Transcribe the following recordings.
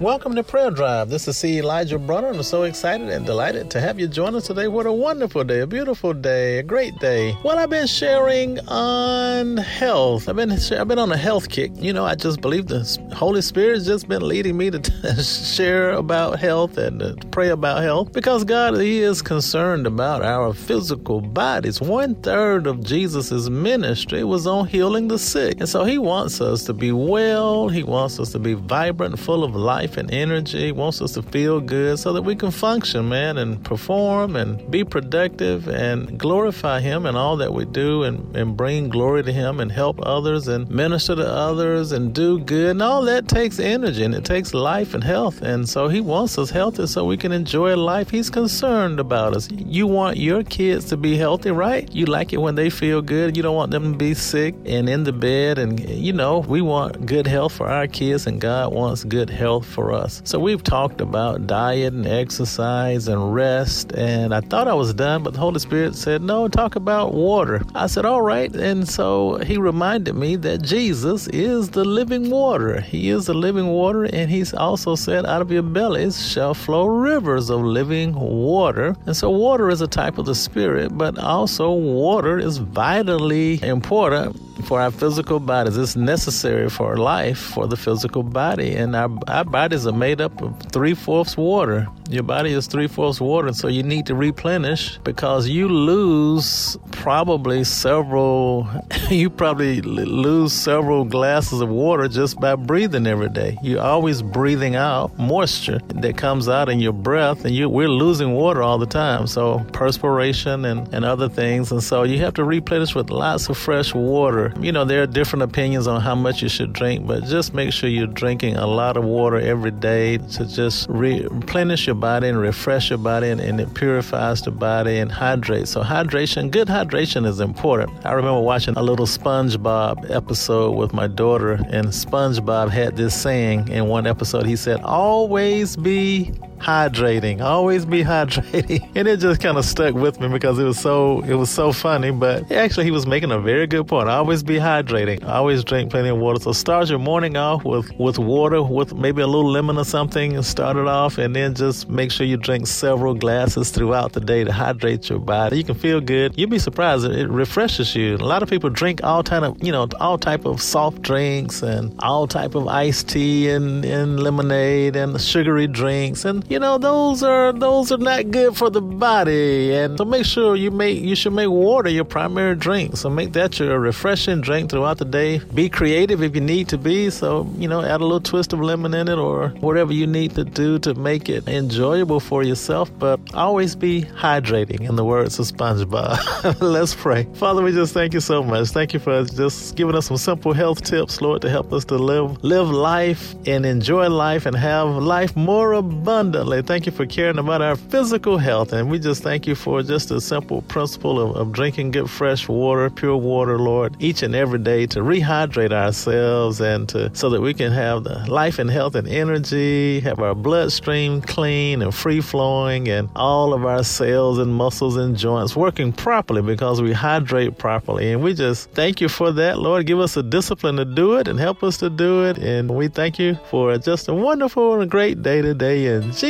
Welcome to Prayer Drive. This is C. Elijah Bronner. I'm so excited and delighted to have you join us today. What a wonderful day, a beautiful day, a great day. Well, I've been sharing on health. I've been I've been on a health kick. You know, I just believe the Holy Spirit's just been leading me to share about health and pray about health because God He is concerned about our physical bodies. One third of Jesus' ministry was on healing the sick, and so He wants us to be well. He wants us to be vibrant, full of life life and energy, wants us to feel good so that we can function, man, and perform and be productive and glorify Him in all that we do and, and bring glory to Him and help others and minister to others and do good. And all that takes energy and it takes life and health. And so He wants us healthy so we can enjoy life. He's concerned about us. You want your kids to be healthy, right? You like it when they feel good. You don't want them to be sick and in the bed. And, you know, we want good health for our kids, and God wants good health for for us. So we've talked about diet and exercise and rest, and I thought I was done, but the Holy Spirit said, No, talk about water. I said, All right. And so he reminded me that Jesus is the living water. He is the living water, and he's also said, Out of your bellies shall flow rivers of living water. And so water is a type of the Spirit, but also water is vitally important for our physical bodies. It's necessary for life, for the physical body. And our, our bodies are made up of three fourths water. Your body is three fourths water, so you need to replenish because you lose probably several, you probably lose several glasses of water just by breathing every day. You're always breathing out moisture that comes out in your breath, and you, we're losing water all the time. So perspiration and, and other things. And so you have to replenish with lots of fresh water. You know, there are different opinions on how much you should drink, but just make sure you're drinking a lot of water every day to just replenish your body and refresh your body, and, and it purifies the body and hydrates. So, hydration, good hydration is important. I remember watching a little SpongeBob episode with my daughter, and SpongeBob had this saying in one episode. He said, Always be hydrating. Always be hydrating. And it just kind of stuck with me because it was so it was so funny. But actually he was making a very good point. Always be hydrating. Always drink plenty of water. So start your morning off with, with water with maybe a little lemon or something and start it off and then just make sure you drink several glasses throughout the day to hydrate your body. You can feel good. You'll be surprised. It refreshes you. A lot of people drink all kind of you know, all type of soft drinks and all type of iced tea and, and lemonade and sugary drinks and you know those are those are not good for the body and so make sure you make you should make water your primary drink. So make that your refreshing drink throughout the day. Be creative if you need to be so you know add a little twist of lemon in it or whatever you need to do to make it enjoyable for yourself but always be hydrating in the words of spongebob. Let's pray. Father we just thank you so much. Thank you for just giving us some simple health tips lord to help us to live live life and enjoy life and have life more abundant abundantly. Thank you for caring about our physical health. And we just thank you for just a simple principle of, of drinking good fresh water, pure water, Lord, each and every day to rehydrate ourselves and to so that we can have the life and health and energy, have our bloodstream clean and free flowing, and all of our cells and muscles and joints working properly because we hydrate properly. And we just thank you for that, Lord. Give us a discipline to do it and help us to do it. And we thank you for just a wonderful and great day today. In Jesus'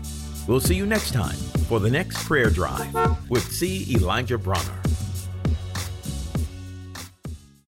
We'll see you next time for the next prayer drive with C. Elijah Bronner.